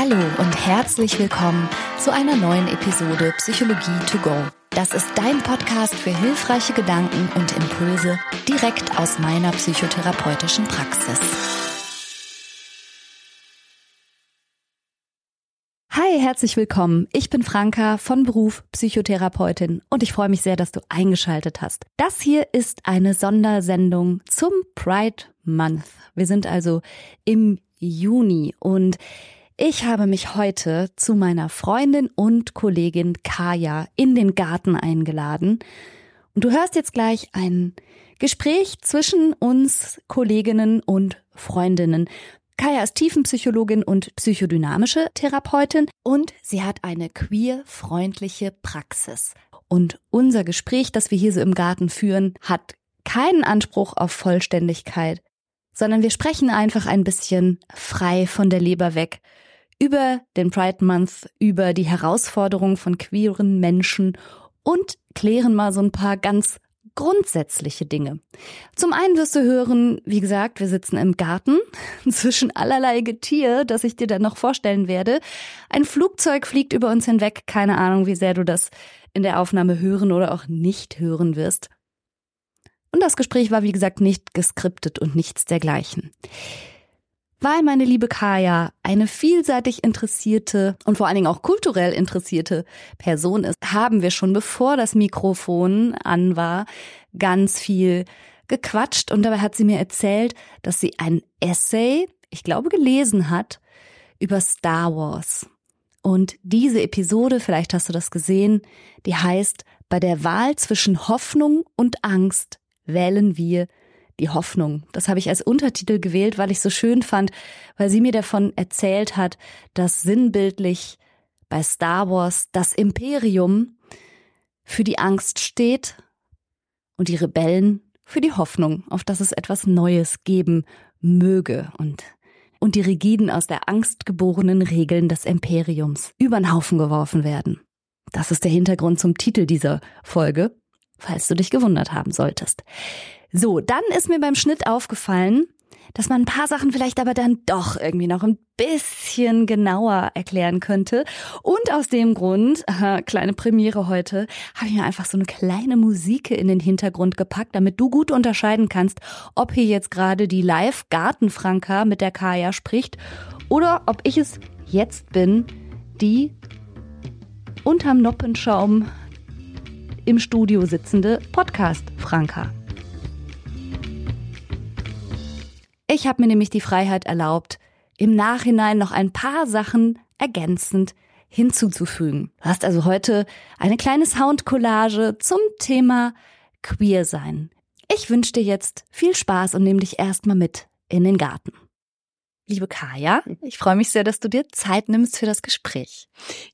Hallo und herzlich willkommen zu einer neuen Episode Psychologie to go. Das ist dein Podcast für hilfreiche Gedanken und Impulse direkt aus meiner psychotherapeutischen Praxis. Hi, herzlich willkommen. Ich bin Franka von Beruf Psychotherapeutin und ich freue mich sehr, dass du eingeschaltet hast. Das hier ist eine Sondersendung zum Pride Month. Wir sind also im Juni und ich habe mich heute zu meiner Freundin und Kollegin Kaya in den Garten eingeladen. Und du hörst jetzt gleich ein Gespräch zwischen uns Kolleginnen und Freundinnen. Kaya ist Tiefenpsychologin und psychodynamische Therapeutin und sie hat eine queer-freundliche Praxis. Und unser Gespräch, das wir hier so im Garten führen, hat keinen Anspruch auf Vollständigkeit, sondern wir sprechen einfach ein bisschen frei von der Leber weg über den Pride Month, über die Herausforderungen von queeren Menschen und klären mal so ein paar ganz grundsätzliche Dinge. Zum einen wirst du hören, wie gesagt, wir sitzen im Garten zwischen allerlei Getier, das ich dir dann noch vorstellen werde. Ein Flugzeug fliegt über uns hinweg, keine Ahnung, wie sehr du das in der Aufnahme hören oder auch nicht hören wirst. Und das Gespräch war, wie gesagt, nicht geskriptet und nichts dergleichen. Weil meine liebe Kaya eine vielseitig interessierte und vor allen Dingen auch kulturell interessierte Person ist, haben wir schon bevor das Mikrofon an war, ganz viel gequatscht und dabei hat sie mir erzählt, dass sie ein Essay, ich glaube, gelesen hat über Star Wars. Und diese Episode, vielleicht hast du das gesehen, die heißt, bei der Wahl zwischen Hoffnung und Angst wählen wir die Hoffnung. Das habe ich als Untertitel gewählt, weil ich so schön fand, weil sie mir davon erzählt hat, dass sinnbildlich bei Star Wars das Imperium für die Angst steht und die Rebellen für die Hoffnung, auf dass es etwas Neues geben möge und und die rigiden aus der Angst geborenen Regeln des Imperiums über den Haufen geworfen werden. Das ist der Hintergrund zum Titel dieser Folge, falls du dich gewundert haben solltest. So, dann ist mir beim Schnitt aufgefallen, dass man ein paar Sachen vielleicht aber dann doch irgendwie noch ein bisschen genauer erklären könnte. Und aus dem Grund, aha, kleine Premiere heute, habe ich mir einfach so eine kleine Musik in den Hintergrund gepackt, damit du gut unterscheiden kannst, ob hier jetzt gerade die Live-Gartenfranka mit der Kaya spricht oder ob ich es jetzt bin, die unterm Noppenschaum im Studio sitzende Podcast-Franka. Ich habe mir nämlich die Freiheit erlaubt, im Nachhinein noch ein paar Sachen ergänzend hinzuzufügen. Du hast also heute eine kleine Soundcollage zum Thema Queer sein. Ich wünsche dir jetzt viel Spaß und nehme dich erstmal mit in den Garten. Liebe Kaya, ich freue mich sehr, dass du dir Zeit nimmst für das Gespräch.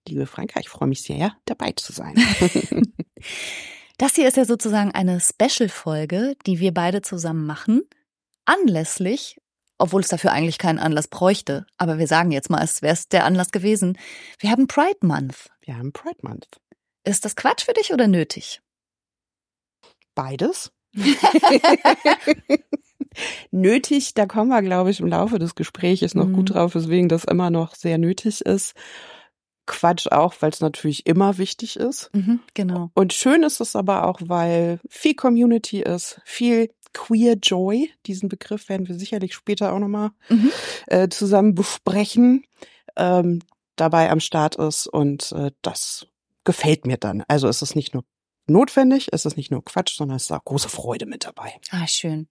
Liebe Franka, ich freue mich sehr, dabei zu sein. das hier ist ja sozusagen eine Special-Folge, die wir beide zusammen machen anlässlich, obwohl es dafür eigentlich keinen Anlass bräuchte, aber wir sagen jetzt mal, es wäre der Anlass gewesen. Wir haben Pride Month. Wir haben Pride Month. Ist das Quatsch für dich oder nötig? Beides. nötig, da kommen wir, glaube ich, im Laufe des Gesprächs noch mhm. gut drauf, weswegen das immer noch sehr nötig ist. Quatsch auch, weil es natürlich immer wichtig ist. Mhm, genau. Und schön ist es aber auch, weil viel Community ist, viel Queer Joy. Diesen Begriff werden wir sicherlich später auch nochmal mhm. äh, zusammen besprechen. Ähm, dabei am Start ist und äh, das gefällt mir dann. Also ist es nicht nur notwendig, ist es nicht nur Quatsch, sondern es ist auch große Freude mit dabei. Ah, schön.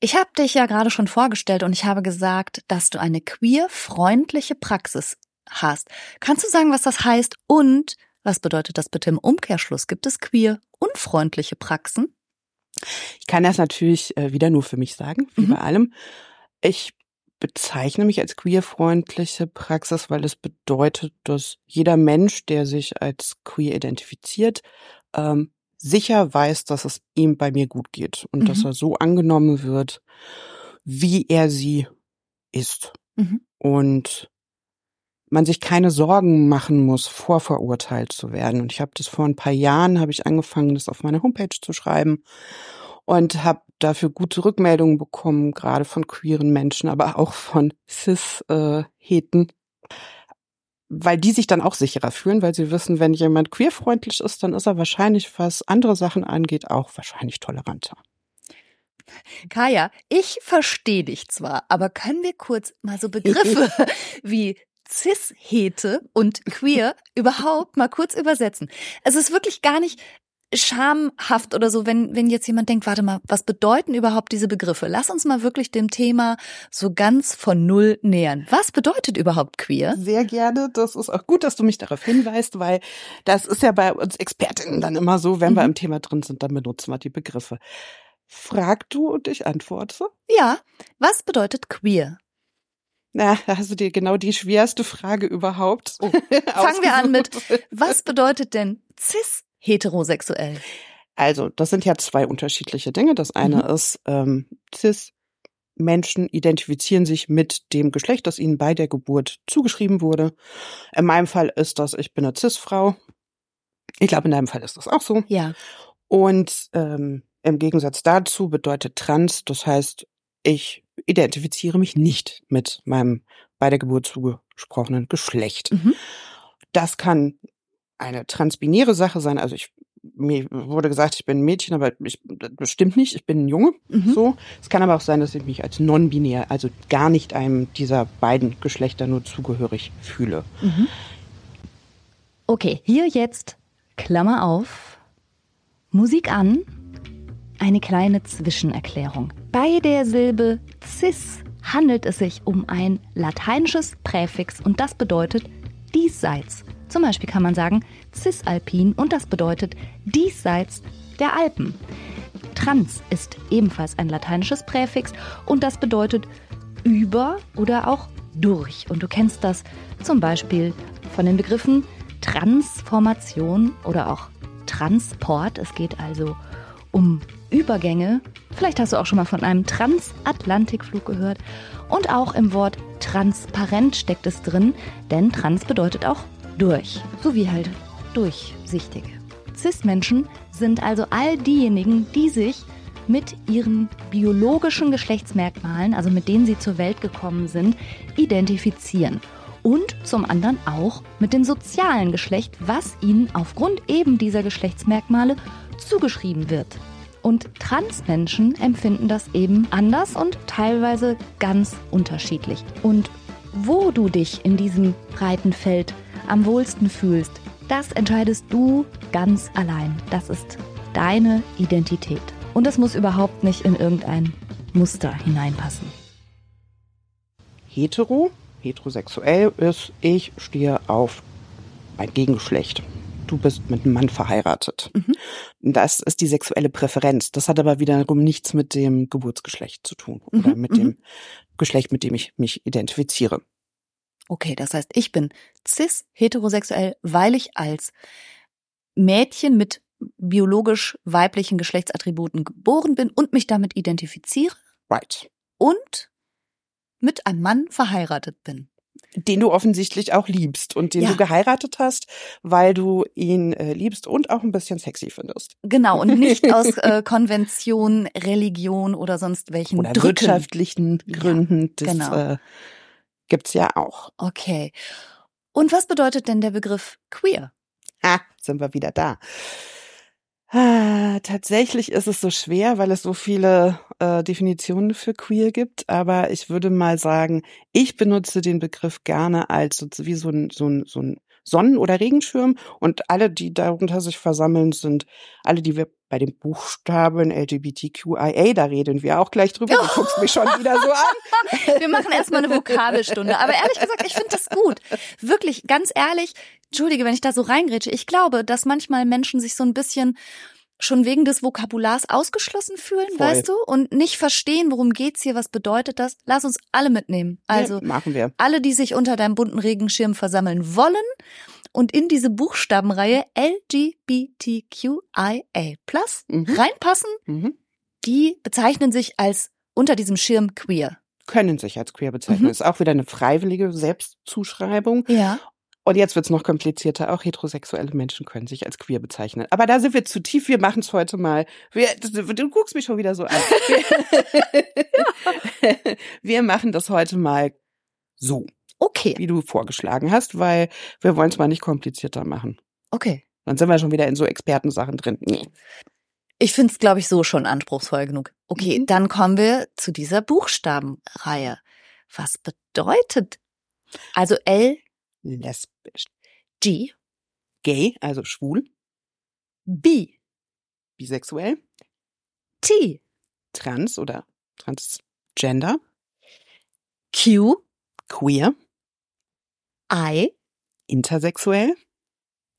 Ich habe dich ja gerade schon vorgestellt und ich habe gesagt, dass du eine queer-freundliche Praxis hast. Kannst du sagen, was das heißt und was bedeutet das bitte im Umkehrschluss? Gibt es queer-unfreundliche Praxen? Ich kann das natürlich äh, wieder nur für mich sagen, wie mhm. bei allem. Ich bezeichne mich als queerfreundliche Praxis, weil es bedeutet, dass jeder Mensch, der sich als queer identifiziert, ähm, sicher weiß, dass es ihm bei mir gut geht und mhm. dass er so angenommen wird, wie er sie ist. Mhm. Und man sich keine Sorgen machen muss, vorverurteilt zu werden. Und ich habe das vor ein paar Jahren, habe ich angefangen, das auf meine Homepage zu schreiben und habe dafür gute Rückmeldungen bekommen, gerade von queeren Menschen, aber auch von Cis-Heten, weil die sich dann auch sicherer fühlen, weil sie wissen, wenn jemand queerfreundlich ist, dann ist er wahrscheinlich, was andere Sachen angeht, auch wahrscheinlich toleranter. Kaya, ich verstehe dich zwar, aber können wir kurz mal so Begriffe wie Cis-Hete und Queer überhaupt mal kurz übersetzen? Es ist wirklich gar nicht schamhaft oder so, wenn, wenn jetzt jemand denkt, warte mal, was bedeuten überhaupt diese Begriffe? Lass uns mal wirklich dem Thema so ganz von Null nähern. Was bedeutet überhaupt queer? Sehr gerne. Das ist auch gut, dass du mich darauf hinweist, weil das ist ja bei uns Expertinnen dann immer so, wenn mhm. wir im Thema drin sind, dann benutzen wir die Begriffe. Frag du und ich antworte. Ja. Was bedeutet queer? Na, da hast du dir genau die schwerste Frage überhaupt. Oh. Fangen wir an mit, was bedeutet denn cis heterosexuell? Also, das sind ja zwei unterschiedliche Dinge. Das eine mhm. ist, ähm, cis Menschen identifizieren sich mit dem Geschlecht, das ihnen bei der Geburt zugeschrieben wurde. In meinem Fall ist das, ich bin eine Cis-Frau. Ich glaube, in deinem Fall ist das auch so. Ja. Und ähm, im Gegensatz dazu bedeutet trans, das heißt, ich identifiziere mich nicht mit meinem bei der Geburt zugesprochenen Geschlecht. Mhm. Das kann eine transbinäre Sache sein. Also ich mir wurde gesagt, ich bin ein Mädchen, aber ich, das stimmt nicht. Ich bin ein Junge. Mhm. So. Es kann aber auch sein, dass ich mich als non-binär, also gar nicht einem dieser beiden Geschlechter nur zugehörig fühle. Mhm. Okay, hier jetzt Klammer auf, Musik an, eine kleine Zwischenerklärung. Bei der Silbe cis handelt es sich um ein lateinisches Präfix und das bedeutet diesseits. Zum Beispiel kann man sagen cisalpin und das bedeutet diesseits der Alpen. Trans ist ebenfalls ein lateinisches Präfix und das bedeutet über oder auch durch. Und du kennst das zum Beispiel von den Begriffen Transformation oder auch Transport. Es geht also um Übergänge. Vielleicht hast du auch schon mal von einem Transatlantikflug gehört. Und auch im Wort transparent steckt es drin, denn trans bedeutet auch durch, so wie halt durchsichtig. Cis-Menschen sind also all diejenigen, die sich mit ihren biologischen Geschlechtsmerkmalen, also mit denen sie zur Welt gekommen sind, identifizieren. Und zum anderen auch mit dem sozialen Geschlecht, was ihnen aufgrund eben dieser Geschlechtsmerkmale zugeschrieben wird. Und Transmenschen empfinden das eben anders und teilweise ganz unterschiedlich. Und wo du dich in diesem breiten Feld am wohlsten fühlst, das entscheidest du ganz allein. Das ist deine Identität. Und das muss überhaupt nicht in irgendein Muster hineinpassen. Hetero, heterosexuell ist, ich stehe auf mein Gegengeschlecht. Du bist mit einem Mann verheiratet. Mhm. Das ist die sexuelle Präferenz. Das hat aber wiederum nichts mit dem Geburtsgeschlecht zu tun mhm. oder mit mhm. dem Geschlecht, mit dem ich mich identifiziere. Okay, das heißt, ich bin cis heterosexuell, weil ich als Mädchen mit biologisch weiblichen Geschlechtsattributen geboren bin und mich damit identifiziere. Right. Und mit einem Mann verheiratet bin. Den du offensichtlich auch liebst und den ja. du geheiratet hast, weil du ihn äh, liebst und auch ein bisschen sexy findest. Genau, und nicht aus äh, Konvention, Religion oder sonst welchen oder Drücken. wirtschaftlichen Gründen. Ja, genau. Das, äh, Gibt's ja auch. Okay. Und was bedeutet denn der Begriff queer? Ah, sind wir wieder da. Ah, tatsächlich ist es so schwer, weil es so viele äh, Definitionen für queer gibt. Aber ich würde mal sagen, ich benutze den Begriff gerne als so, wie so ein, so ein, so ein Sonnen- oder Regenschirm und alle, die darunter sich versammeln, sind alle, die wir bei dem Buchstaben LGBTQIA, da reden wir auch gleich drüber. Du guckst mich schon wieder so an. Wir machen erstmal eine Vokabelstunde. Aber ehrlich gesagt, ich finde das gut. Wirklich, ganz ehrlich, entschuldige, wenn ich da so reingrätsche. Ich glaube, dass manchmal Menschen sich so ein bisschen schon wegen des Vokabulars ausgeschlossen fühlen, Voll. weißt du? Und nicht verstehen, worum geht's hier, was bedeutet das? Lass uns alle mitnehmen. Also ja, machen wir. alle, die sich unter deinem bunten Regenschirm versammeln wollen und in diese Buchstabenreihe LGBTQIA mhm. reinpassen, mhm. die bezeichnen sich als unter diesem Schirm queer können sich als queer bezeichnen. Mhm. Ist auch wieder eine freiwillige Selbstzuschreibung. Ja. Und jetzt wird's noch komplizierter. Auch heterosexuelle Menschen können sich als queer bezeichnen. Aber da sind wir zu tief. Wir machen es heute mal. Wir, du guckst mich schon wieder so an. Wir, wir machen das heute mal so. Okay. wie du vorgeschlagen hast, weil wir wollen es mal nicht komplizierter machen. Okay. Dann sind wir schon wieder in so Expertensachen drin. Nee. Ich finde es, glaube ich, so schon anspruchsvoll genug. Okay, Mhm. dann kommen wir zu dieser Buchstabenreihe. Was bedeutet also L, Lesbisch. G, Gay, also schwul. B, Bisexuell. T, Trans oder Transgender. Q, Queer. I, Intersexuell.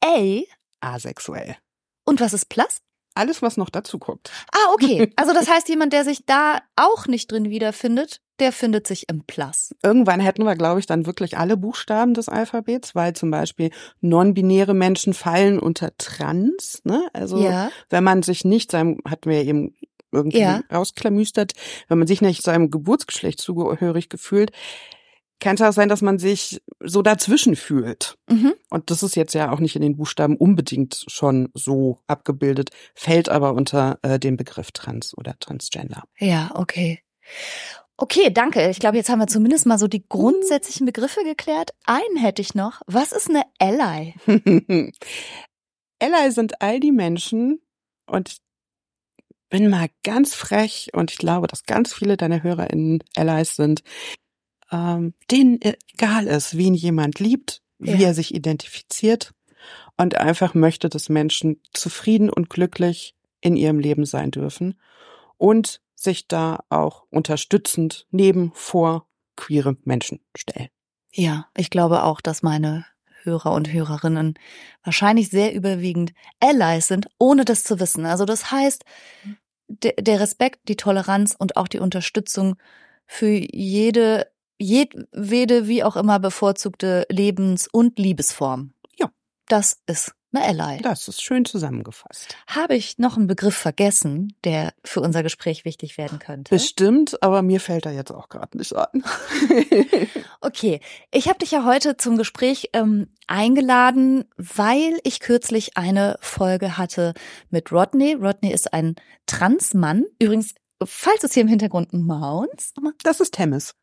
A Asexuell. und was ist Plus? Alles, was noch dazu kommt. Ah, okay. Also das heißt, jemand, der sich da auch nicht drin wiederfindet, der findet sich im Plus. Irgendwann hätten wir, glaube ich, dann wirklich alle Buchstaben des Alphabets, weil zum Beispiel non-binäre Menschen fallen unter Trans. Ne? Also ja. wenn man sich nicht seinem, hatten wir eben irgendwie Ja. rausklamüstert, wenn man sich nicht seinem Geburtsgeschlecht zugehörig gefühlt, kann es auch sein, dass man sich so dazwischen fühlt. Mhm. Und das ist jetzt ja auch nicht in den Buchstaben unbedingt schon so abgebildet, fällt aber unter äh, den Begriff Trans oder Transgender. Ja, okay. Okay, danke. Ich glaube, jetzt haben wir zumindest mal so die grundsätzlichen Begriffe geklärt. Einen hätte ich noch. Was ist eine Ally? Ally sind all die Menschen und ich bin mal ganz frech und ich glaube, dass ganz viele deiner HörerInnen Allies sind, ähm, denen egal ist, wen jemand liebt, wie Ja. er sich identifiziert und einfach möchte, dass Menschen zufrieden und glücklich in ihrem Leben sein dürfen und sich da auch unterstützend neben vor queere Menschen stellen. Ja, ich glaube auch, dass meine Hörer und Hörerinnen wahrscheinlich sehr überwiegend Allies sind, ohne das zu wissen. Also das heißt, der, der Respekt, die Toleranz und auch die Unterstützung für jede, jedwede, wie auch immer bevorzugte Lebens- und Liebesform. Ja. Das ist Ally. Das ist schön zusammengefasst. Habe ich noch einen Begriff vergessen, der für unser Gespräch wichtig werden könnte? Bestimmt, aber mir fällt er jetzt auch gerade nicht ein. Okay, ich habe dich ja heute zum Gespräch ähm, eingeladen, weil ich kürzlich eine Folge hatte mit Rodney. Rodney ist ein Transmann. Übrigens, falls es hier im Hintergrund Mounts, das ist Temmes.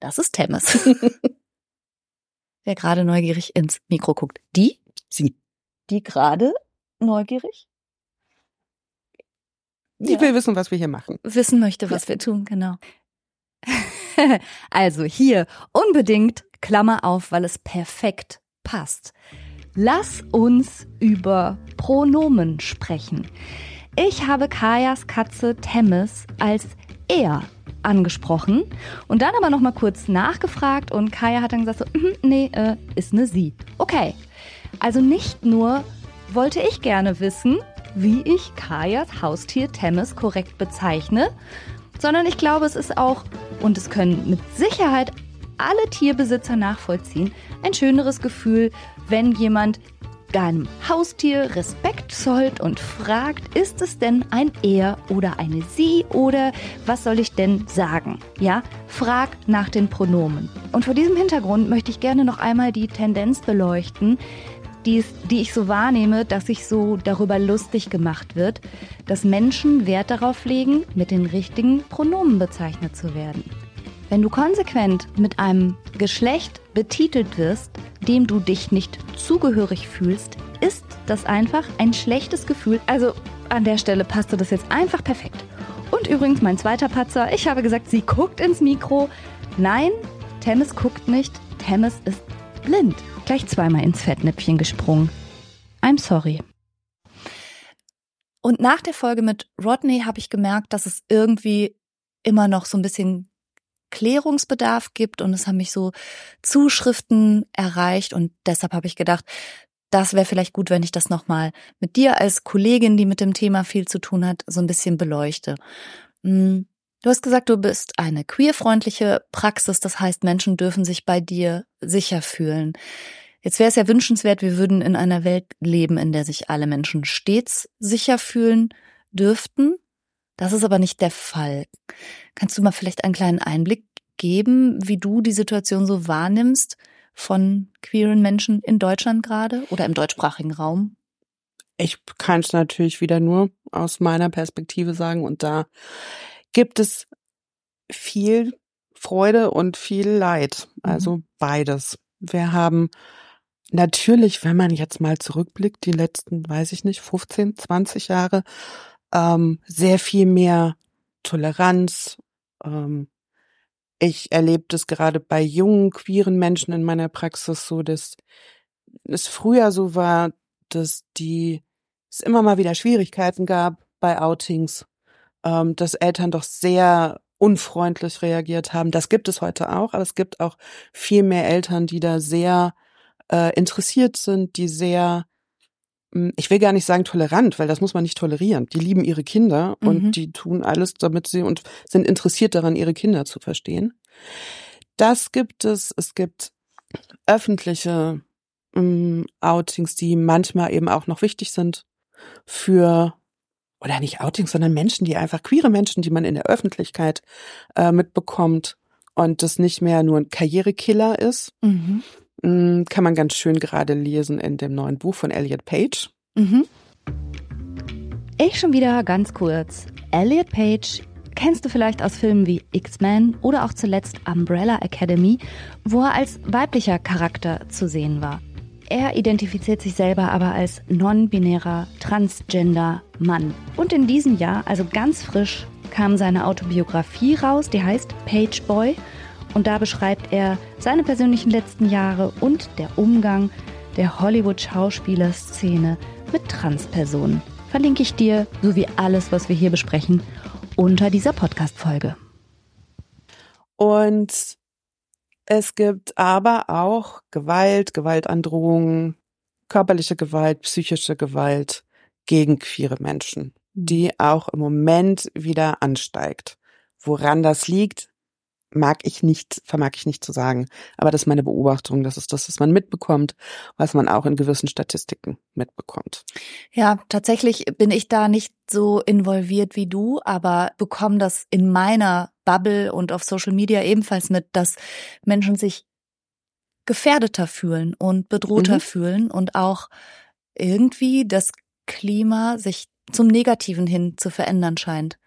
das ist Temmes. Wer gerade neugierig ins Mikro guckt. Die? Sie. Die gerade neugierig Die Ja. will wissen, was wir hier machen. wissen möchte, was wir tun, genau. also hier unbedingt Klammer auf, weil es perfekt passt. Lass uns über Pronomen sprechen. Ich habe Kajas Katze Temmes als er angesprochen und dann aber noch mal kurz nachgefragt und Kaya hat dann gesagt so, "Mhm, nee, äh, ist eine sie. Okay. Also nicht nur wollte ich gerne wissen, wie ich Kajas Haustier Temmes korrekt bezeichne, sondern ich glaube, es ist auch, und es können mit Sicherheit alle Tierbesitzer nachvollziehen, ein schöneres Gefühl, wenn jemand deinem Haustier Respekt zollt und fragt, ist es denn ein er oder eine sie oder was soll ich denn sagen? Ja, frag nach den Pronomen. Und vor diesem Hintergrund möchte ich gerne noch einmal die Tendenz beleuchten, die, es, die ich so wahrnehme, dass sich so darüber lustig gemacht wird, dass Menschen Wert darauf legen, mit den richtigen Pronomen bezeichnet zu werden. Wenn du konsequent mit einem Geschlecht betitelt wirst, dem du dich nicht zugehörig fühlst, ist das einfach ein schlechtes Gefühl. Also an der Stelle passte das jetzt einfach perfekt. Und übrigens mein zweiter Patzer, ich habe gesagt, sie guckt ins Mikro. Nein, Temmes guckt nicht, Temmes ist blind. Gleich zweimal ins Fettnäpfchen gesprungen. I'm sorry. Und nach der Folge mit Rodney habe ich gemerkt, dass es irgendwie immer noch so ein bisschen Klärungsbedarf gibt und es haben mich so Zuschriften erreicht und deshalb habe ich gedacht, das wäre vielleicht gut, wenn ich das nochmal mit dir als Kollegin, die mit dem Thema viel zu tun hat, so ein bisschen beleuchte. Hm, Du hast gesagt, du bist eine queerfreundliche Praxis, das heißt, Menschen dürfen sich bei dir sicher fühlen. Jetzt wäre es ja wünschenswert, wir würden in einer Welt leben, in der sich alle Menschen stets sicher fühlen dürften. Das ist aber nicht der Fall. Kannst du mal vielleicht einen kleinen Einblick geben, wie du die Situation so wahrnimmst von queeren Menschen in Deutschland gerade oder im deutschsprachigen Raum? Ich kann es natürlich wieder nur aus meiner Perspektive sagen und da gibt es viel Freude und viel Leid. Also mhm. beides. Wir haben natürlich, wenn man jetzt mal zurückblickt, die letzten, weiß ich nicht, 15, 20 Jahre, ähm, sehr viel mehr Toleranz. Ähm, ich erlebe das gerade bei jungen, queeren Menschen in meiner Praxis so, dass es früher so war, dass die es immer mal wieder Schwierigkeiten gab bei Outings, ähm, dass Eltern doch sehr unfreundlich reagiert haben. Das gibt es heute auch, aber es gibt auch viel mehr Eltern, die da sehr äh, interessiert sind, die sehr, hm, ich will gar nicht sagen tolerant, weil das muss man nicht tolerieren. Die lieben ihre Kinder mhm. und die tun alles, damit sie und sind interessiert daran, ihre Kinder zu verstehen. Das gibt es. Es gibt öffentliche ähm, Outings, die manchmal eben auch noch wichtig sind für oder nicht Outings, sondern Menschen, die einfach queere Menschen, die man in der Öffentlichkeit äh, mitbekommt und das nicht mehr nur ein Karrierekiller ist. Mhm. Mm, kann man ganz schön gerade lesen in dem neuen Buch von Elliot Page. Mhm. Ich schon wieder ganz kurz. Elliot Page kennst du vielleicht aus Filmen wie X-Men oder auch zuletzt Umbrella Academy, wo er als weiblicher Charakter zu sehen war. Er identifiziert sich selber aber als non-binärer Transgender Mann. Und in diesem Jahr, also ganz frisch, kam seine Autobiografie raus, die heißt Page Boy. Und da beschreibt er seine persönlichen letzten Jahre und der Umgang der Hollywood-Schauspielerszene mit Transpersonen. Verlinke ich dir, sowie alles, was wir hier besprechen, unter dieser Podcast-Folge. Und es gibt aber auch Gewalt, Gewaltandrohungen, körperliche Gewalt, psychische Gewalt gegen queere Menschen, die auch im Moment wieder ansteigt. Woran das liegt, mag ich nicht, vermag ich nicht zu sagen. Aber das ist meine Beobachtung. Das ist das, was man mitbekommt, was man auch in gewissen Statistiken mitbekommt. Ja, tatsächlich bin ich da nicht so involviert wie du, aber bekomme das in meiner Bubble und auf Social Media ebenfalls mit, dass Menschen sich gefährdeter fühlen und bedrohter mhm. fühlen und auch irgendwie das Klima sich zum Negativen hin zu verändern scheint.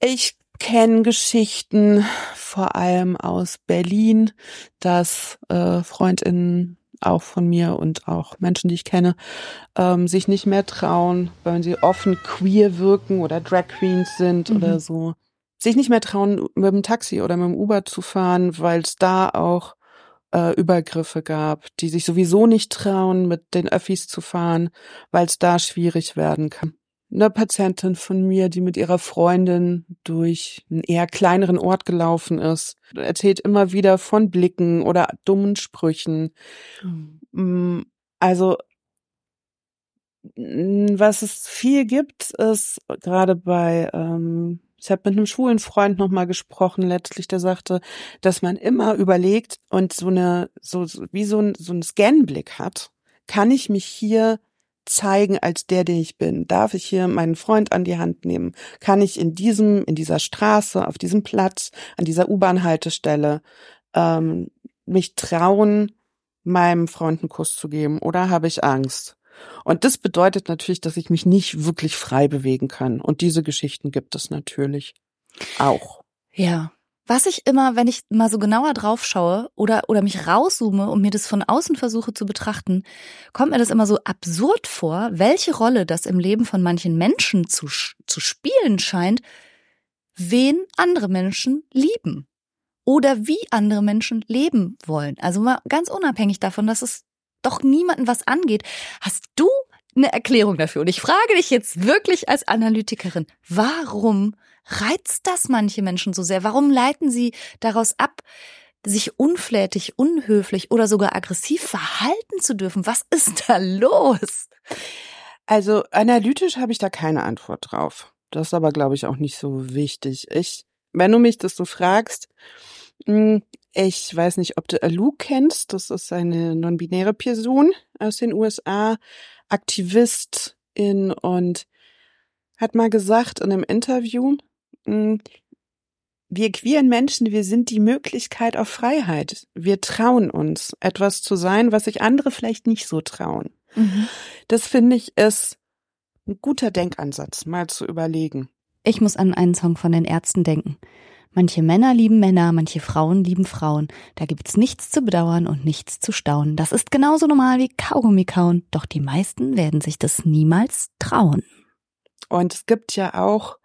Ich kenne Geschichten vor allem aus Berlin, dass äh, Freundinnen auch von mir und auch Menschen, die ich kenne, ähm, sich nicht mehr trauen, weil sie offen queer wirken oder Drag Queens sind mhm. oder so, sich nicht mehr trauen, mit dem Taxi oder mit dem Uber zu fahren, weil es da auch äh, Übergriffe gab, die sich sowieso nicht trauen, mit den Öffis zu fahren, weil es da schwierig werden kann eine Patientin von mir, die mit ihrer Freundin durch einen eher kleineren Ort gelaufen ist, erzählt immer wieder von Blicken oder dummen Sprüchen. Mhm. Also was es viel gibt, ist gerade bei, ähm, ich habe mit einem schwulen Freund nochmal gesprochen, letztlich, der sagte, dass man immer überlegt und so eine, so, wie so ein, so ein Scanblick hat. Kann ich mich hier zeigen als der, der ich bin? Darf ich hier meinen Freund an die Hand nehmen? Kann ich in diesem, in dieser Straße, auf diesem Platz, an dieser U-Bahn-Haltestelle ähm, mich trauen, meinem Freund einen Kuss zu geben? Oder habe ich Angst? Und das bedeutet natürlich, dass ich mich nicht wirklich frei bewegen kann. Und diese Geschichten gibt es natürlich auch. Ja, was ich immer, wenn ich mal so genauer drauf schaue oder, oder mich rauszoome und mir das von außen versuche zu betrachten, kommt mir das immer so absurd vor, welche Rolle das im Leben von manchen Menschen zu, zu spielen scheint, wen andere Menschen lieben oder wie andere Menschen leben wollen. Also mal ganz unabhängig davon, dass es doch niemanden was angeht. Hast du eine Erklärung dafür? Und ich frage dich jetzt wirklich als Analytikerin, warum reizt das manche Menschen so sehr? Warum leiten sie daraus ab, sich unflätig, unhöflich oder sogar aggressiv verhalten zu dürfen? Was ist da los? Also analytisch habe ich da keine Antwort drauf. Das ist aber, glaube ich, auch nicht so wichtig. Ich, wenn du mich das so fragst, hm, ich weiß nicht, ob du Alu kennst. Das ist eine non-binäre Person aus den USA, Aktivistin und hat mal gesagt in einem Interview, hm, wir queeren Menschen, wir sind die Möglichkeit auf Freiheit. Wir trauen uns, etwas zu sein, was sich andere vielleicht nicht so trauen. Mhm. Das finde ich ist ein guter Denkansatz, mal zu überlegen. Ich muss an einen Song von den Ärzten denken. Manche Männer lieben Männer, manche Frauen lieben Frauen. Da gibt's nichts zu bedauern und nichts zu staunen. Das ist genauso normal wie Kaugummi kauen. Doch die meisten werden sich das niemals trauen. Und es gibt ja auch,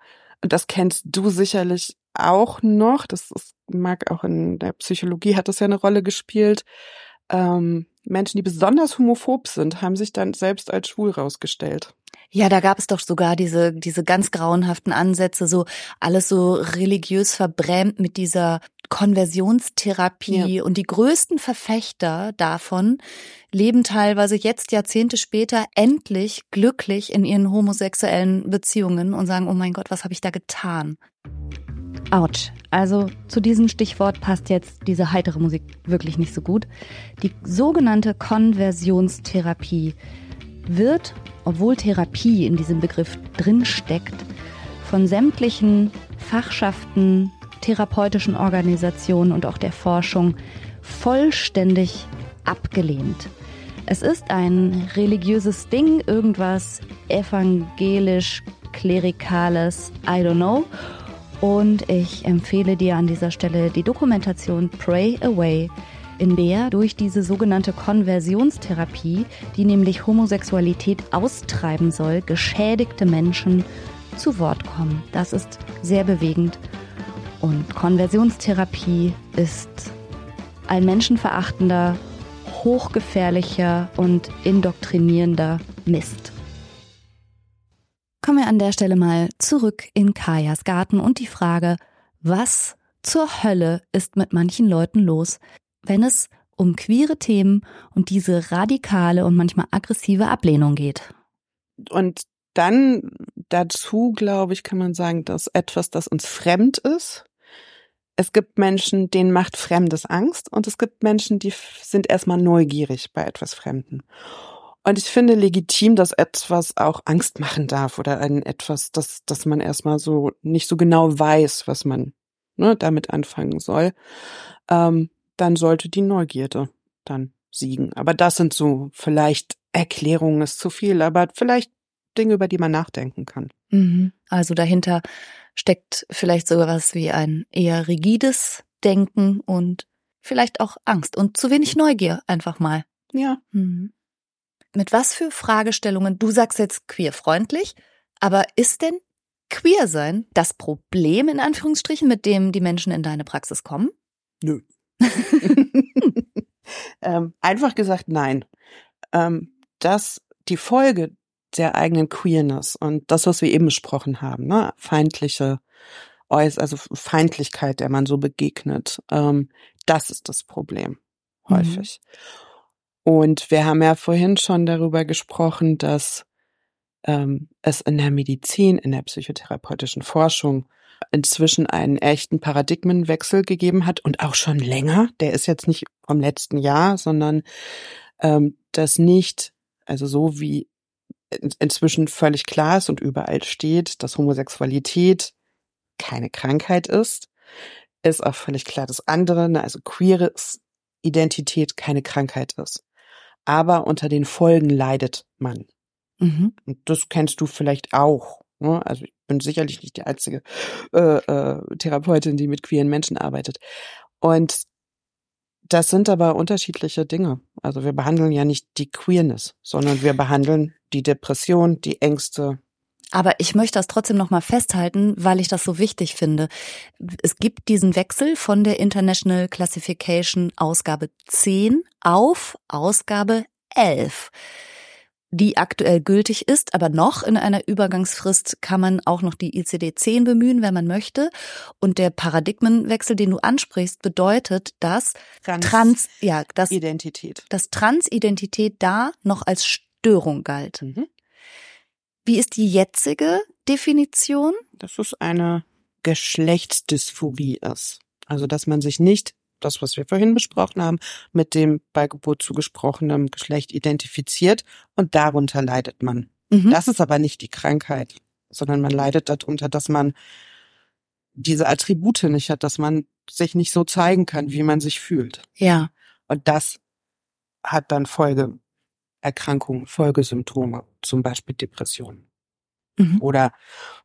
und das kennst du sicherlich auch noch, das ist, mag auch in der Psychologie hat das ja eine Rolle gespielt, ähm, Menschen, die besonders homophob sind, haben sich dann selbst als schwul rausgestellt. Ja, da gab es doch sogar diese, diese ganz grauenhaften Ansätze, so alles so religiös verbrämt mit dieser Konversionstherapie ja. und die größten Verfechter davon leben teilweise jetzt Jahrzehnte später endlich glücklich in ihren homosexuellen Beziehungen und sagen, oh mein Gott, was habe ich da getan? Autsch. Also zu diesem Stichwort passt jetzt diese heitere Musik wirklich nicht so gut. Die sogenannte Konversionstherapie wird, obwohl Therapie in diesem Begriff drinsteckt, von sämtlichen Fachschaften, therapeutischen Organisationen und auch der Forschung vollständig abgelehnt. Es ist ein religiöses Ding, irgendwas evangelisch, klerikales, I don't know. Und ich empfehle dir an dieser Stelle die Dokumentation Pray Away in der durch diese sogenannte Konversionstherapie, die nämlich Homosexualität austreiben soll, geschädigte Menschen zu Wort kommen. Das ist sehr bewegend. Und Konversionstherapie ist ein menschenverachtender, hochgefährlicher und indoktrinierender Mist. Kommen wir an der Stelle mal zurück in Kajas Garten und die Frage, was zur Hölle ist mit manchen Leuten los, wenn es um queere Themen und diese radikale und manchmal aggressive Ablehnung geht. Und dann dazu, glaube ich, kann man sagen, dass etwas, das uns fremd ist. Es gibt Menschen, denen macht Fremdes Angst und es gibt Menschen, die sind erstmal neugierig bei etwas Fremden. Und ich finde legitim, dass etwas auch Angst machen darf oder ein etwas, dass, dass man erstmal so nicht so genau weiß, was man ne, damit anfangen soll. Ähm, dann sollte die Neugierde dann siegen. Aber das sind so vielleicht Erklärungen ist zu viel, aber vielleicht Dinge, über die man nachdenken kann. Mhm. Also dahinter steckt vielleicht sogar was wie ein eher rigides Denken und vielleicht auch Angst und zu wenig Neugier einfach mal. Ja. Mhm. Mit was für Fragestellungen, du sagst jetzt queerfreundlich, aber ist denn queer sein das Problem in Anführungsstrichen, mit dem die Menschen in deine Praxis kommen? Nö. ähm, einfach gesagt, nein. Ähm, dass die Folge der eigenen Queerness und das, was wir eben besprochen haben, ne, feindliche, also Feindlichkeit, der man so begegnet, ähm, das ist das Problem häufig. Mhm. Und wir haben ja vorhin schon darüber gesprochen, dass ähm, es in der Medizin, in der psychotherapeutischen Forschung inzwischen einen echten Paradigmenwechsel gegeben hat und auch schon länger. Der ist jetzt nicht vom letzten Jahr, sondern ähm, das nicht, also so wie inzwischen völlig klar ist und überall steht, dass Homosexualität keine Krankheit ist, ist auch völlig klar, dass andere, ne, also queere Identität keine Krankheit ist. Aber unter den Folgen leidet man. Mhm. Und das kennst du vielleicht auch. Ne? Also ich bin sicherlich nicht die einzige äh, äh, Therapeutin, die mit queeren Menschen arbeitet. Und das sind aber unterschiedliche Dinge. Also wir behandeln ja nicht die Queerness, sondern wir behandeln die Depression, die Ängste. Aber ich möchte das trotzdem nochmal festhalten, weil ich das so wichtig finde. Es gibt diesen Wechsel von der International Classification Ausgabe 10 auf Ausgabe 11 die aktuell gültig ist, aber noch in einer Übergangsfrist kann man auch noch die ICD-10 bemühen, wenn man möchte. Und der Paradigmenwechsel, den du ansprichst, bedeutet, dass Trans, Trans ja, dass, Identität. dass Transidentität da noch als Störung galt. Mhm. Wie ist die jetzige Definition? Dass es eine Geschlechtsdysphorie ist. Also, dass man sich nicht das, was wir vorhin besprochen haben, mit dem bei Geburt zugesprochenen Geschlecht identifiziert und darunter leidet man. Mhm. Das ist aber nicht die Krankheit, sondern man leidet darunter, dass man diese Attribute nicht hat, dass man sich nicht so zeigen kann, wie man sich fühlt. Ja. Und das hat dann Folgeerkrankungen, Folgesymptome, zum Beispiel Depressionen. Mhm. Oder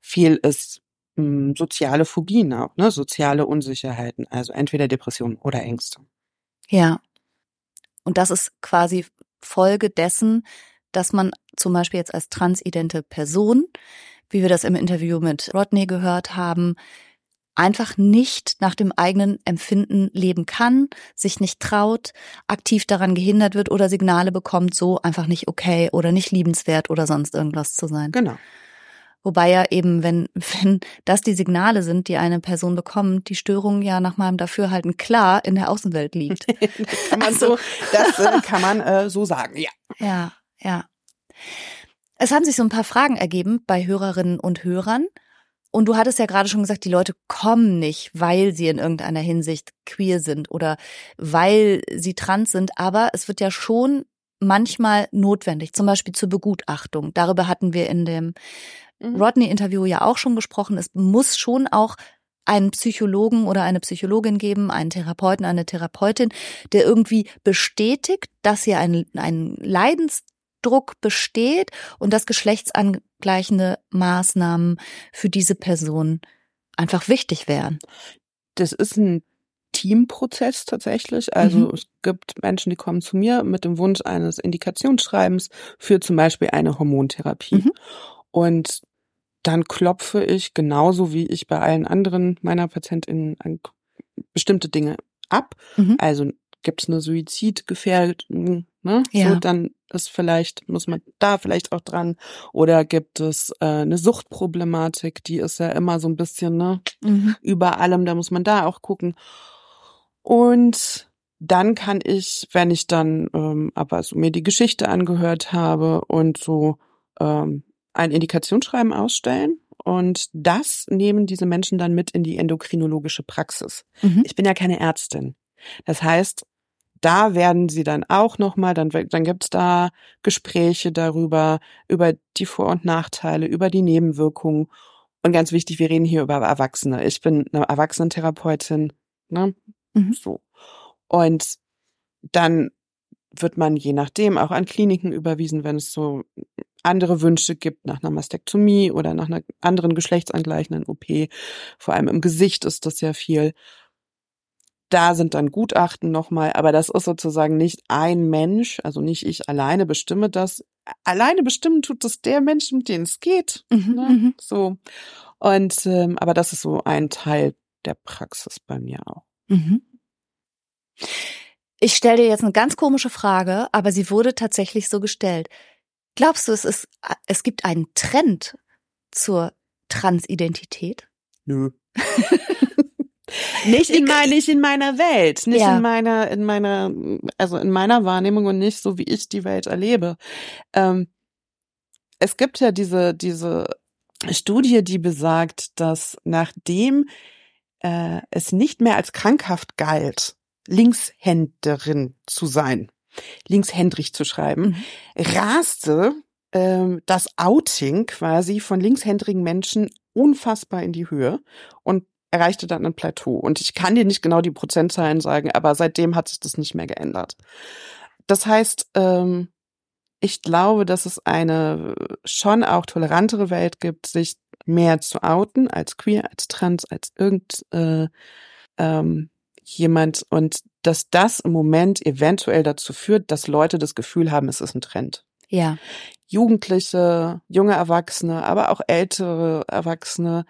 viel ist mh, hm, soziale Phobien auch, ne? soziale Unsicherheiten, also entweder Depressionen oder Ängste. Ja. Und das ist quasi Folge dessen, dass man zum Beispiel jetzt als transidente Person, wie wir das im Interview mit Rodney gehört haben, einfach nicht nach dem eigenen Empfinden leben kann, sich nicht traut, aktiv daran gehindert wird oder Signale bekommt, so einfach nicht okay oder nicht liebenswert oder sonst irgendwas zu sein. Genau. Wobei ja eben, wenn, wenn das die Signale sind, die eine Person bekommt, die Störung ja nach meinem Dafürhalten klar in der Außenwelt liegt. das kann man also, so, das äh, kann man äh, so sagen, ja. Ja, ja. Es haben sich so ein paar Fragen ergeben bei Hörerinnen und Hörern. Und du hattest ja gerade schon gesagt, die Leute kommen nicht, weil sie in irgendeiner Hinsicht queer sind oder weil sie trans sind. Aber es wird ja schon manchmal notwendig, zum Beispiel zur Begutachtung. Darüber hatten wir in dem mhm. Rodney-Interview ja auch schon gesprochen. Es muss schon auch einen Psychologen oder eine Psychologin geben, einen Therapeuten, eine Therapeutin, der irgendwie bestätigt, dass hier ein, ein Leidensdruck besteht und dass geschlechtsangleichende Maßnahmen für diese Person einfach wichtig wären. Das ist ein Teamprozess tatsächlich. Also mhm. es gibt Menschen, die kommen zu mir mit dem Wunsch eines Indikationsschreibens für zum Beispiel eine Hormontherapie. Mhm. Und dann klopfe ich genauso wie ich bei allen anderen meiner PatientInnen bestimmte Dinge ab. Mhm. Also gibt es eine Suizidgefährdung, ne? Ja. So, dann ist vielleicht, muss man da vielleicht auch dran. Oder gibt es äh, eine Suchtproblematik, die ist ja immer so ein bisschen, ne, mhm. über allem, da muss man da auch gucken. Und dann kann ich, wenn ich dann ähm, aber so mir die Geschichte angehört habe und so ähm, ein Indikationsschreiben ausstellen und das nehmen diese Menschen dann mit in die endokrinologische Praxis. Mhm. Ich bin ja keine Ärztin. Das heißt, da werden sie dann auch nochmal, dann, dann gibt's da Gespräche darüber, über die Vor- und Nachteile, über die Nebenwirkungen. Und ganz wichtig, wir reden hier über Erwachsene. Ich bin eine Erwachsenentherapeutin, ne? Mhm. So. Und dann wird man je nachdem auch an Kliniken überwiesen, wenn es so andere Wünsche gibt nach einer Mastektomie oder nach einer anderen geschlechtsangleichenden OP. Vor allem im Gesicht ist das ja viel. Da sind dann Gutachten nochmal, aber das ist sozusagen nicht ein Mensch, also nicht ich alleine bestimme das. Alleine bestimmen tut das der Mensch, mit dem es geht. Mhm, ne? Mhm. So. Und ähm, aber das ist so ein Teil der Praxis bei mir auch. Mhm. Ich stelle dir jetzt eine ganz komische Frage, aber sie wurde tatsächlich so gestellt. Glaubst du, es ist, es gibt einen Trend zur Transidentität? Nö. nicht in meiner, nicht in meiner Welt, nicht ja. in meiner, in meiner, also in meiner Wahrnehmung und nicht so, wie ich die Welt erlebe. Ähm, es gibt ja diese, diese Studie, die besagt, dass nachdem äh, es nicht mehr als krankhaft galt, Linkshänderin zu sein, linkshändrig zu schreiben, mhm. raste ähm, das Outing quasi von linkshändrigen Menschen unfassbar in die Höhe und erreichte dann ein Plateau. Und ich kann dir nicht genau die Prozentzahlen sagen, aber seitdem hat sich das nicht mehr geändert. Das heißt, ähm, ich glaube, dass es eine schon auch tolerantere Welt gibt, sich mehr zu outen als queer, als trans, als irgend äh, ähm, jemand und dass das im Moment eventuell dazu führt, dass Leute das Gefühl haben, es ist ein Trend. Ja. Jugendliche, junge Erwachsene, aber auch ältere Erwachsene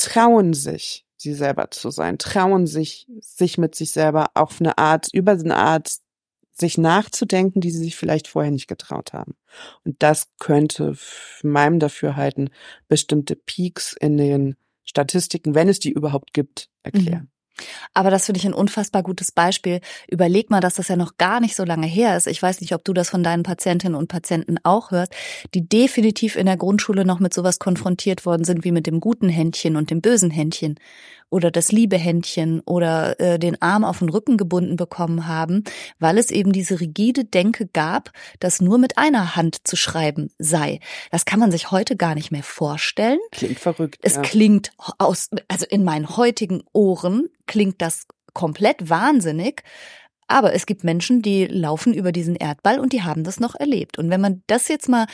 trauen sich, sie selber zu sein, trauen sich, sich mit sich selber auf eine Art, über eine Art, sich nachzudenken, die sie sich vielleicht vorher nicht getraut haben. Und das könnte meinem Dafürhalten bestimmte Peaks in den Statistiken, wenn es die überhaupt gibt, erklären. Mhm. Aber das finde ich ein unfassbar gutes Beispiel. Überleg mal, dass das ja noch gar nicht so lange her ist. Ich weiß nicht, ob du das von deinen Patientinnen und Patienten auch hörst, die definitiv in der Grundschule noch mit sowas konfrontiert worden sind wie mit dem guten Händchen und dem bösen Händchen oder das Liebehändchen oder äh, den Arm auf den Rücken gebunden bekommen haben, weil es eben diese rigide Denke gab, dass nur mit einer Hand zu schreiben sei. Das kann man sich heute gar nicht mehr vorstellen. Klingt verrückt. Es ja. klingt aus, also in meinen heutigen Ohren klingt das komplett wahnsinnig. Aber es gibt Menschen, die laufen über diesen Erdball und die haben das noch erlebt. Und wenn man das jetzt mal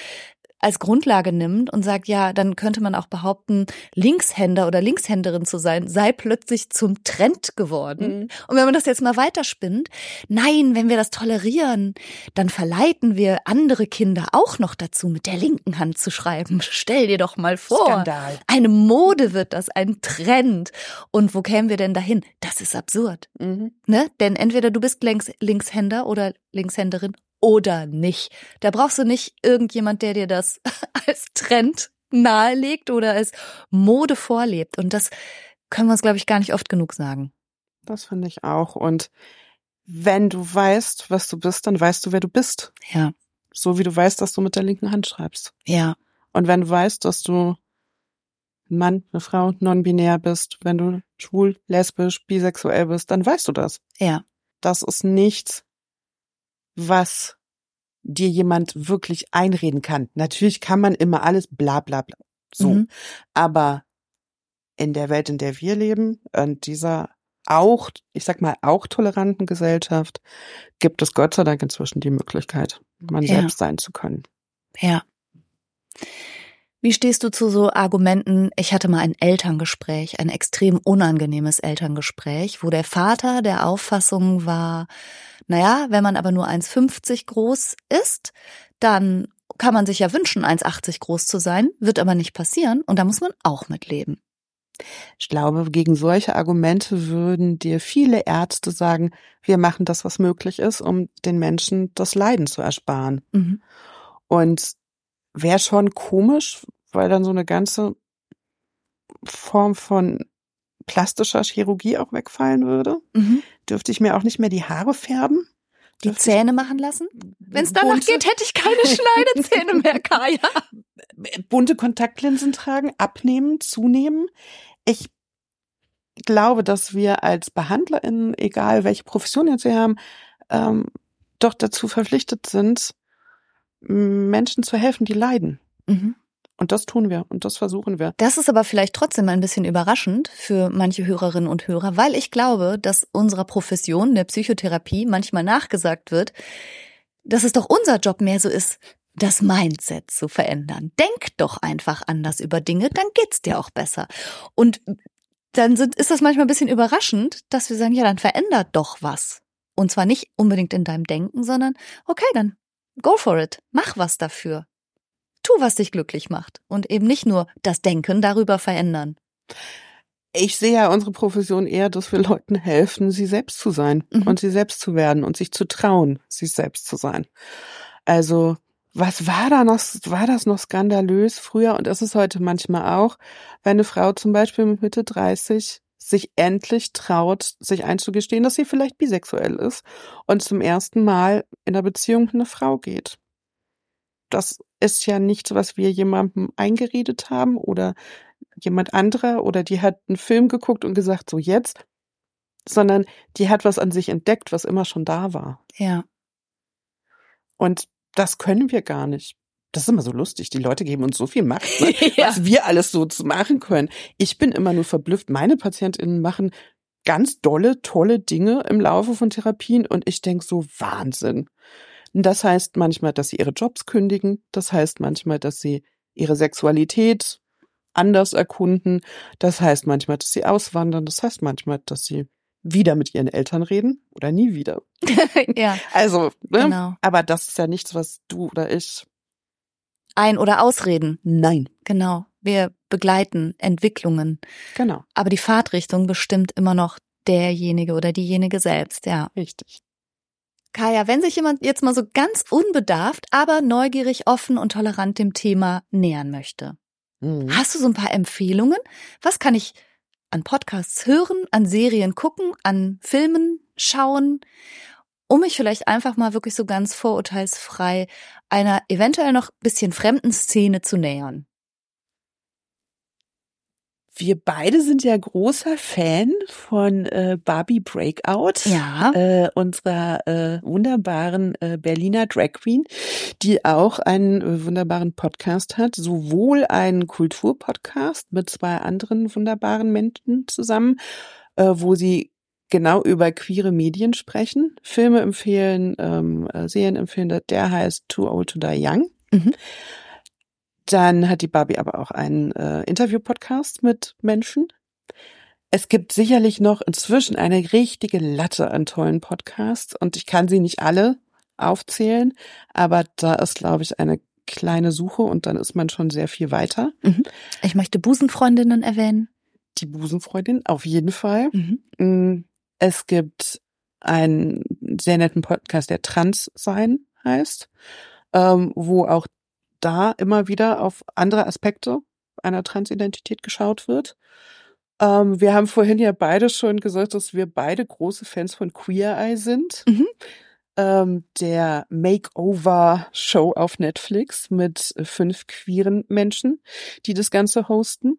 als Grundlage nimmt und sagt, ja, dann könnte man auch behaupten, Linkshänder oder Linkshänderin zu sein, sei plötzlich zum Trend geworden. Mhm. Und wenn man das jetzt mal weiterspinnt, nein, wenn wir das tolerieren, dann verleiten wir andere Kinder auch noch dazu, mit der linken Hand zu schreiben. Stell dir doch mal vor. Skandal. Eine Mode wird das, ein Trend. Und wo kämen wir denn dahin? Das ist absurd. Mhm. Ne? Denn entweder du bist Links Linkshänder oder Linkshänderin oder nicht. Da brauchst du nicht irgendjemand, der dir das als Trend nahelegt oder als Mode vorlebt. Und das können wir uns, glaube ich, gar nicht oft genug sagen. Das finde ich auch. Und wenn du weißt, was du bist, dann weißt du, wer du bist. Ja. So wie du weißt, dass du mit der linken Hand schreibst. Ja. Und wenn du weißt, dass du ein Mann, eine Frau, non-binär bist, wenn du schwul, lesbisch, bisexuell bist, dann weißt du das. Ja. Das ist nichts, was dir jemand wirklich einreden kann. Natürlich kann man immer alles bla bla bla. So. Mhm. Aber in der Welt, in der wir leben, in dieser auch, ich sag mal, auch toleranten Gesellschaft, gibt es Gott sei Dank inzwischen die Möglichkeit, man ja. selbst sein zu können. Ja. Wie stehst du zu so Argumenten? Ich hatte mal ein Elterngespräch, ein extrem unangenehmes Elterngespräch, wo der Vater der Auffassung war, naja, wenn man aber nur 1,50 groß ist, dann kann man sich ja wünschen, 1,80 groß zu sein, wird aber nicht passieren und da muss man auch mit leben. Ich glaube, gegen solche Argumente würden dir viele Ärzte sagen, wir machen das, was möglich ist, um den Menschen das Leiden zu ersparen. Mhm. Und wäre schon komisch, weil dann so eine ganze Form von plastischer Chirurgie auch wegfallen würde. Mhm. Dürfte ich mir auch nicht mehr die Haare färben. Die Dürfte Zähne machen lassen? Wenn es danach bunte, geht, hätte ich keine Schneidezähne mehr, Kaya. Bunte Kontaktlinsen tragen, abnehmen, zunehmen. Ich glaube, dass wir als BehandlerInnen, egal welche Profession jetzt wir haben, ähm, doch dazu verpflichtet sind, Menschen zu helfen, die leiden. Mhm. Und das tun wir und das versuchen wir. Das ist aber vielleicht trotzdem ein bisschen überraschend für manche Hörerinnen und Hörer, weil ich glaube, dass unserer Profession der Psychotherapie manchmal nachgesagt wird, dass es doch unser Job mehr so ist, das Mindset zu verändern. Denk doch einfach anders über Dinge, dann geht's dir auch besser. Und dann sind, ist das manchmal ein bisschen überraschend, dass wir sagen, ja, dann verändert doch was. Und zwar nicht unbedingt in deinem Denken, sondern okay, dann go for it. Mach was dafür. Tu, was dich glücklich macht und eben nicht nur das Denken darüber verändern. Ich sehe ja unsere Profession eher, dass wir Leuten helfen, sie selbst zu sein mhm. und sie selbst zu werden und sich zu trauen, sich selbst zu sein. Also, was war da noch, war das noch skandalös früher und ist es heute manchmal auch, wenn eine Frau zum Beispiel mit Mitte 30 sich endlich traut, sich einzugestehen, dass sie vielleicht bisexuell ist und zum ersten Mal in der Beziehung mit einer Frau geht. Das ist ja nichts, was wir jemandem eingeredet haben oder jemand anderer oder die hat einen Film geguckt und gesagt, so jetzt, sondern die hat was an sich entdeckt, was immer schon da war. Ja. Und das können wir gar nicht. Das ist immer so lustig. Die Leute geben uns so viel Macht, ne? ja. was wir alles so machen können. Ich bin immer nur verblüfft. Meine PatientInnen machen ganz dolle, tolle Dinge im Laufe von Therapien und ich denke so Wahnsinn. Das heißt manchmal, dass sie ihre Jobs kündigen. Das heißt manchmal, dass sie ihre Sexualität anders erkunden. Das heißt manchmal, dass sie auswandern. Das heißt manchmal, dass sie wieder mit ihren Eltern reden oder nie wieder. ja. Also, ne? genau. aber das ist ja nichts, was du oder ich ein- oder ausreden. Nein. Genau. Wir begleiten Entwicklungen. Genau. Aber die Fahrtrichtung bestimmt immer noch derjenige oder diejenige selbst, ja. Richtig. Kaya, wenn sich jemand jetzt mal so ganz unbedarft, aber neugierig, offen und tolerant dem Thema nähern möchte, mhm. hast du so ein paar Empfehlungen? Was kann ich an Podcasts hören, an Serien gucken, an Filmen schauen, um mich vielleicht einfach mal wirklich so ganz vorurteilsfrei einer eventuell noch bisschen fremden Szene zu nähern? Wir beide sind ja großer Fan von äh, Barbie Breakout, ja. äh, unserer äh, wunderbaren äh, Berliner Drag Queen, die auch einen äh, wunderbaren Podcast hat, sowohl einen Kulturpodcast mit zwei anderen wunderbaren Menschen zusammen, äh, wo sie genau über queere Medien sprechen, Filme empfehlen, ähm, äh, Serien empfehlen. Der heißt Too Old to Die Young. Mhm. Dann hat die Barbie aber auch einen äh, Interview-Podcast mit Menschen. Es gibt sicherlich noch inzwischen eine richtige Latte an tollen Podcasts und ich kann sie nicht alle aufzählen, aber da ist, glaube ich, eine kleine Suche und dann ist man schon sehr viel weiter. Mhm. Ich möchte Busenfreundinnen erwähnen. Die Busenfreundin, auf jeden Fall. Mhm. Mm, es gibt einen sehr netten Podcast, der Trans sein heißt, ähm, wo auch da immer wieder auf andere Aspekte einer Transidentität geschaut wird. Ähm, wir haben vorhin ja beide schon gesagt, dass wir beide große Fans von Queer Eye sind. Mhm. Ähm, der Makeover-Show auf Netflix mit fünf queeren Menschen, die das Ganze hosten.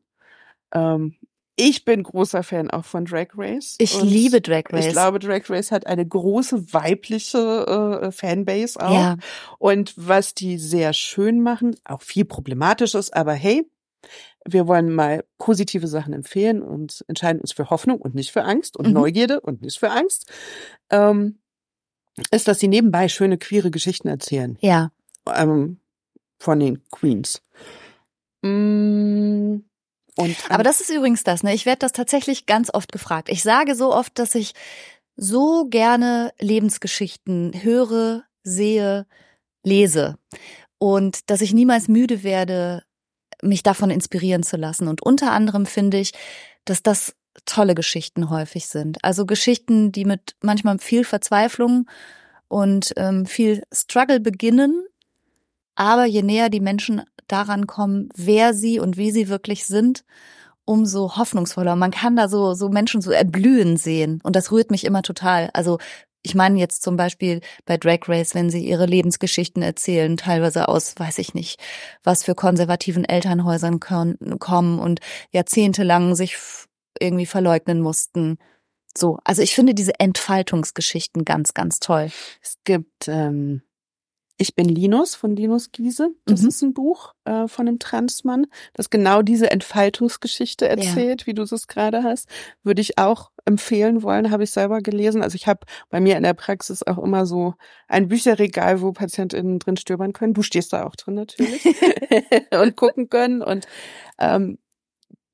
Ähm, ich bin großer Fan auch von Drag Race. Ich liebe Drag Race. Ich glaube, Drag Race hat eine große weibliche äh, Fanbase auch. Ja. Und was die sehr schön machen, auch viel problematisch ist, aber hey, wir wollen mal positive Sachen empfehlen und entscheiden uns für Hoffnung und nicht für Angst und mhm. Neugierde und nicht für Angst, ähm, ist, dass sie nebenbei schöne queere Geschichten erzählen. Ja. Ähm, von den Queens. Mm, und, Aber das ist übrigens das, ne? Ich werde das tatsächlich ganz oft gefragt. Ich sage so oft, dass ich so gerne Lebensgeschichten höre, sehe, lese und dass ich niemals müde werde, mich davon inspirieren zu lassen. Und unter anderem finde ich, dass das tolle Geschichten häufig sind. Also Geschichten, die mit manchmal viel Verzweiflung und ähm, viel Struggle beginnen, aber je näher die Menschen daran kommen, wer sie und wie sie wirklich sind, umso hoffnungsvoller. Man kann da so, so Menschen so erblühen sehen. Und das rührt mich immer total. Also ich meine jetzt zum Beispiel bei Drag Race, wenn sie ihre Lebensgeschichten erzählen, teilweise aus, weiß ich nicht, was für konservativen Elternhäusern kommen und jahrzehntelang sich irgendwie verleugnen mussten. So, also ich finde diese Entfaltungsgeschichten ganz, ganz toll. Es gibt ähm, ich bin Linus von Linus Giese. Das mhm. ist ein Buch äh, von einem Transmann, das genau diese Entfaltungsgeschichte erzählt, ja. wie du es gerade hast. Würde ich auch empfehlen wollen, habe ich selber gelesen. Also ich habe bei mir in der Praxis auch immer so ein Bücherregal, wo PatientInnen drin stöbern können. Du stehst da auch drin natürlich und gucken können. Und ähm,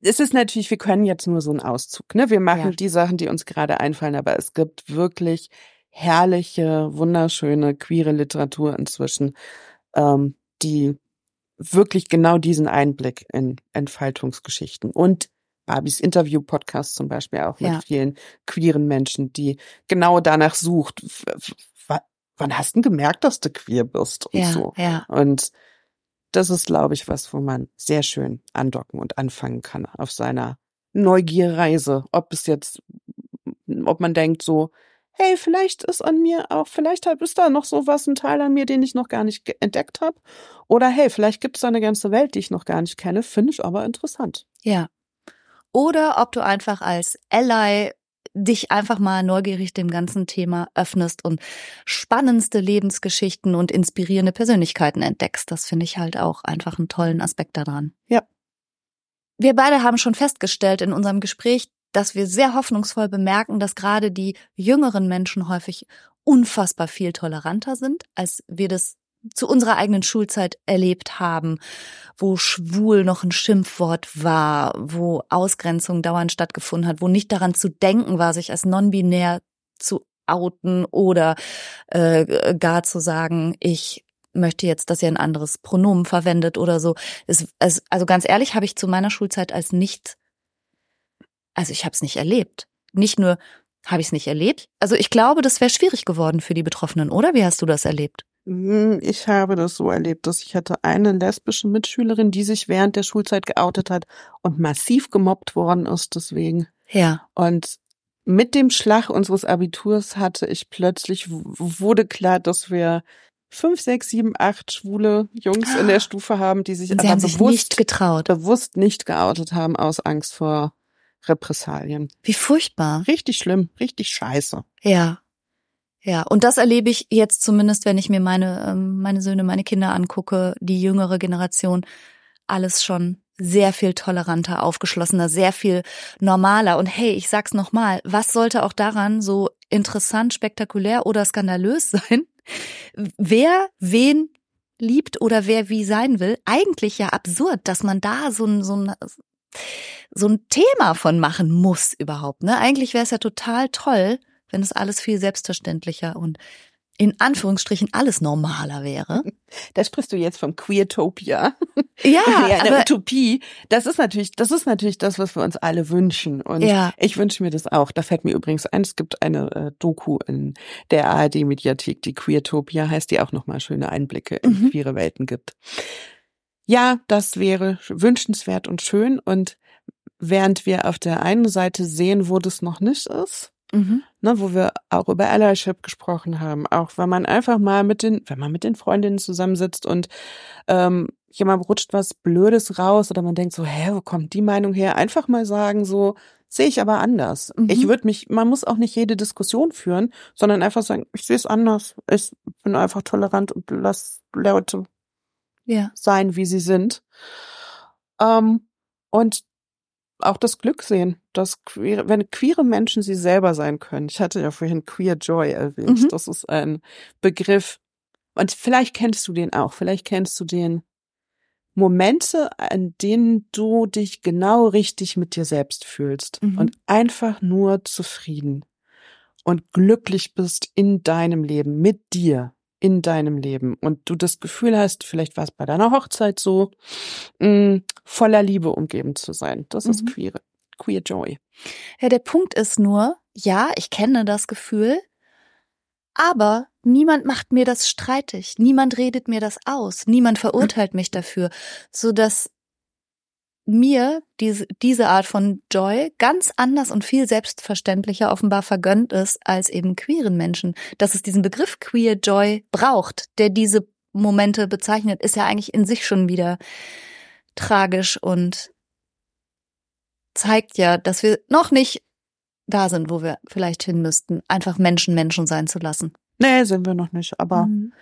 es ist natürlich, wir können jetzt nur so einen Auszug. Ne? Wir machen ja. die Sachen, die uns gerade einfallen, aber es gibt wirklich herrliche, wunderschöne, queere Literatur inzwischen, ähm, die wirklich genau diesen Einblick in Entfaltungsgeschichten und Barbies Interview-Podcast zum Beispiel auch mit ja. vielen queeren Menschen, die genau danach sucht, wann hast du gemerkt, dass du queer bist und ja, so. Ja. Und das ist, glaube ich, was, wo man sehr schön andocken und anfangen kann auf seiner Neugierreise. Ob es jetzt, ob man denkt so, hey, vielleicht ist an mir auch, vielleicht ist da noch so was, ein Teil an mir, den ich noch gar nicht entdeckt habe. Oder hey, vielleicht gibt es da eine ganze Welt, die ich noch gar nicht kenne, finde ich aber interessant. Ja. Oder ob du einfach als Ally dich einfach mal neugierig dem ganzen Thema öffnest und spannendste Lebensgeschichten und inspirierende Persönlichkeiten entdeckst. Das finde ich halt auch einfach einen tollen Aspekt daran. Ja. Wir beide haben schon festgestellt in unserem Gespräch, dass wir sehr hoffnungsvoll bemerken, dass gerade die jüngeren Menschen häufig unfassbar viel toleranter sind, als wir das zu unserer eigenen Schulzeit erlebt haben, wo schwul noch ein Schimpfwort war, wo Ausgrenzung dauernd stattgefunden hat, wo nicht daran zu denken war, sich als non-binär zu outen oder äh, gar zu sagen, ich möchte jetzt, dass ihr ein anderes Pronomen verwendet oder so. Es, es, also ganz ehrlich habe ich zu meiner Schulzeit als nicht also ich habe es nicht erlebt. Nicht nur habe ich es nicht erlebt. Also ich glaube, das wäre schwierig geworden für die Betroffenen, oder? Wie hast du das erlebt? Hm, ich habe das so erlebt, dass ich hatte eine lesbische Mitschülerin, die sich während der Schulzeit geoutet hat und massiv gemobbt worden ist deswegen. Ja. Und mit dem Schlag unseres Abiturs hatte ich plötzlich, wurde klar, dass wir fünf, sechs, sieben, acht schwule Jungs in der Stufe haben, die sich aber bewusst, nicht getraut. bewusst nicht geoutet haben aus Angst vor Repressalien. Wie furchtbar. Richtig schlimm, richtig scheiße. Ja. Ja, und das erlebe ich jetzt zumindest, wenn ich mir meine, ähm, meine Söhne, meine Kinder angucke, die jüngere Generation, alles schon sehr viel toleranter, aufgeschlossener, sehr viel normaler. Und hey, ich sag's nochmal, was sollte auch daran so interessant, spektakulär oder skandalös sein? Wer wen liebt oder wer wie sein will, eigentlich ja absurd, dass man da so ein, so ein, so ein Thema von machen muss überhaupt. Ne? Eigentlich wäre es ja total toll, wenn es alles viel selbstverständlicher und in Anführungsstrichen alles normaler wäre. Da sprichst du jetzt vom Queertopia. Ja, eine aber, Utopie. Das ist natürlich, das ist natürlich das, was wir uns alle wünschen. Und Ja. ich wünsche mir das auch. Da fällt mir übrigens ein, es gibt eine äh, Doku in der ARD-Mediathek, die Queertopia heißt, die auch nochmal schöne Einblicke in Mhm. queere Welten gibt. Ja, das wäre wünschenswert und schön. Und während wir auf der einen Seite sehen, wo das noch nicht ist, Mhm. ne, wo wir auch über Allyship gesprochen haben, auch wenn man einfach mal mit den, wenn man mit den Freundinnen zusammensitzt und ähm, jemand rutscht was Blödes raus oder man denkt so, hä, wo kommt die Meinung her? Einfach mal sagen, so, sehe ich aber anders. Mhm. Ich würde mich, man muss auch nicht jede Diskussion führen, sondern einfach sagen, ich sehe es anders. Ich bin einfach tolerant und lass Leute Ja. sein, wie sie sind. Ähm, und auch das Glück sehen, dass queere, wenn queere Menschen sie selber sein können. Ich hatte ja vorhin Queer Joy erwähnt. Mhm. Das ist ein Begriff. Und vielleicht kennst du den auch. Vielleicht kennst du den Momente, an denen du dich genau richtig mit dir selbst fühlst Mhm. und einfach nur zufrieden und glücklich bist in deinem Leben, mit dir, in deinem Leben und du das Gefühl hast, vielleicht war es bei deiner Hochzeit so, mh, voller Liebe umgeben zu sein. Das ist Mhm. queer, queer Joy. Ja, der Punkt ist nur, ja, ich kenne das Gefühl, aber niemand macht mir das streitig, niemand redet mir das aus, niemand verurteilt mich dafür, so dass mir diese, diese Art von Joy ganz anders und viel selbstverständlicher offenbar vergönnt ist als eben queeren Menschen. Dass es diesen Begriff Queer Joy braucht, der diese Momente bezeichnet, ist ja eigentlich in sich schon wieder tragisch und zeigt ja, dass wir noch nicht da sind, wo wir vielleicht hin müssten, einfach Menschen Menschen sein zu lassen. Nee, sind wir noch nicht, aber Mhm.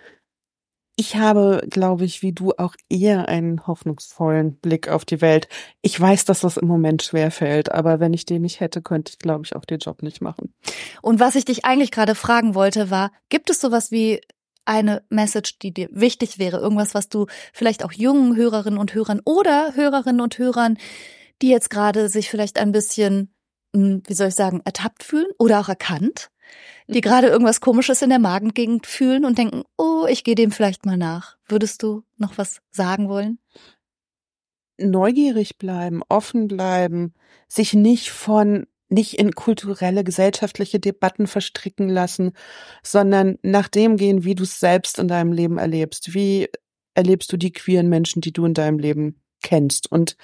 Ich habe, glaube ich, wie du auch eher einen hoffnungsvollen Blick auf die Welt. Ich weiß, dass das im Moment schwer fällt, aber wenn ich den nicht hätte, könnte ich, glaube ich, auch den Job nicht machen. Und was ich dich eigentlich gerade fragen wollte, war, gibt es sowas wie eine Message, die dir wichtig wäre, irgendwas, was du vielleicht auch jungen Hörerinnen und Hörern oder Hörerinnen und Hörern, die jetzt gerade sich vielleicht ein bisschen, hm, wie soll ich sagen, ertappt fühlen oder auch erkannt, die gerade irgendwas Komisches in der Magengegend fühlen und denken, oh, ich gehe dem vielleicht mal nach. Würdest du noch was sagen wollen? Neugierig bleiben, offen bleiben, sich nicht von nicht in kulturelle, gesellschaftliche Debatten verstricken lassen, sondern nach dem gehen, wie du es selbst in deinem Leben erlebst. Wie erlebst du die queeren Menschen, die du in deinem Leben kennst? Und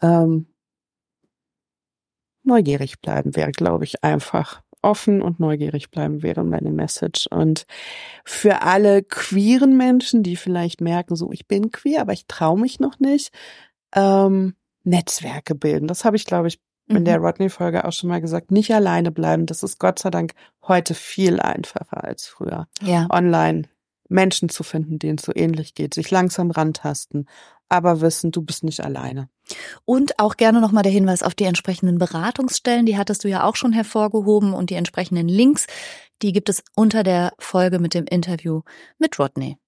ähm, neugierig bleiben wäre, glaube ich, einfach. Offen und neugierig bleiben wäre meine Message. Und für alle queeren Menschen, die vielleicht merken, so ich bin queer, aber ich traue mich noch nicht, ähm, Netzwerke bilden. Das habe ich, glaube ich, in Mhm. der Rodney-Folge auch schon mal gesagt. Nicht alleine bleiben. Das ist Gott sei Dank heute viel einfacher als früher. Ja. Online Menschen zu finden, denen es so ähnlich geht, sich langsam rantasten, aber wissen, du bist nicht alleine. Und auch gerne nochmal der Hinweis auf die entsprechenden Beratungsstellen, die hattest du ja auch schon hervorgehoben und die entsprechenden Links, die gibt es unter der Folge mit dem Interview mit Rodney.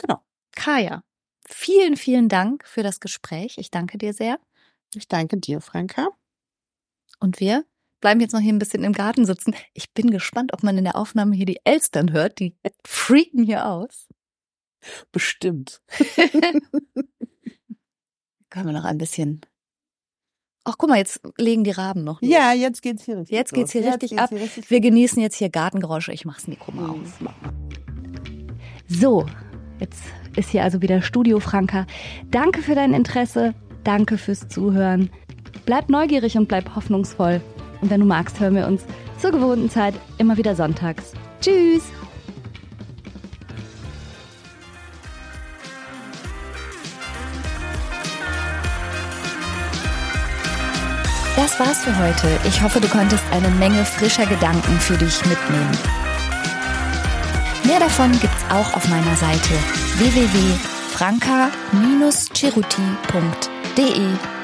Genau. Kaya, vielen, vielen Dank für das Gespräch. Ich danke dir sehr. Ich danke dir, Franka. Und wir bleiben jetzt noch hier ein bisschen im Garten sitzen. Ich bin gespannt, ob man in der Aufnahme hier die Elstern hört. Die freaken hier aus. Bestimmt. Können wir noch ein bisschen. Ach, guck mal, jetzt legen die Raben noch. los. Ja, jetzt geht's hier richtig Jetzt geht's hier los. richtig geht's ab. hier richtig Wir genießen jetzt hier Gartengeräusche. Ich mach's Mikro mal aus. So, jetzt ist hier also wieder Studio Franka. Danke für dein Interesse. Danke fürs Zuhören. Bleib neugierig und bleib hoffnungsvoll. Und wenn du magst, hören wir uns zur gewohnten Zeit immer wieder sonntags. Tschüss! Das war's für heute. Ich hoffe, du konntest eine Menge frischer Gedanken für dich mitnehmen. Mehr davon gibt's auch auf meiner Seite www.franca-ceruti.de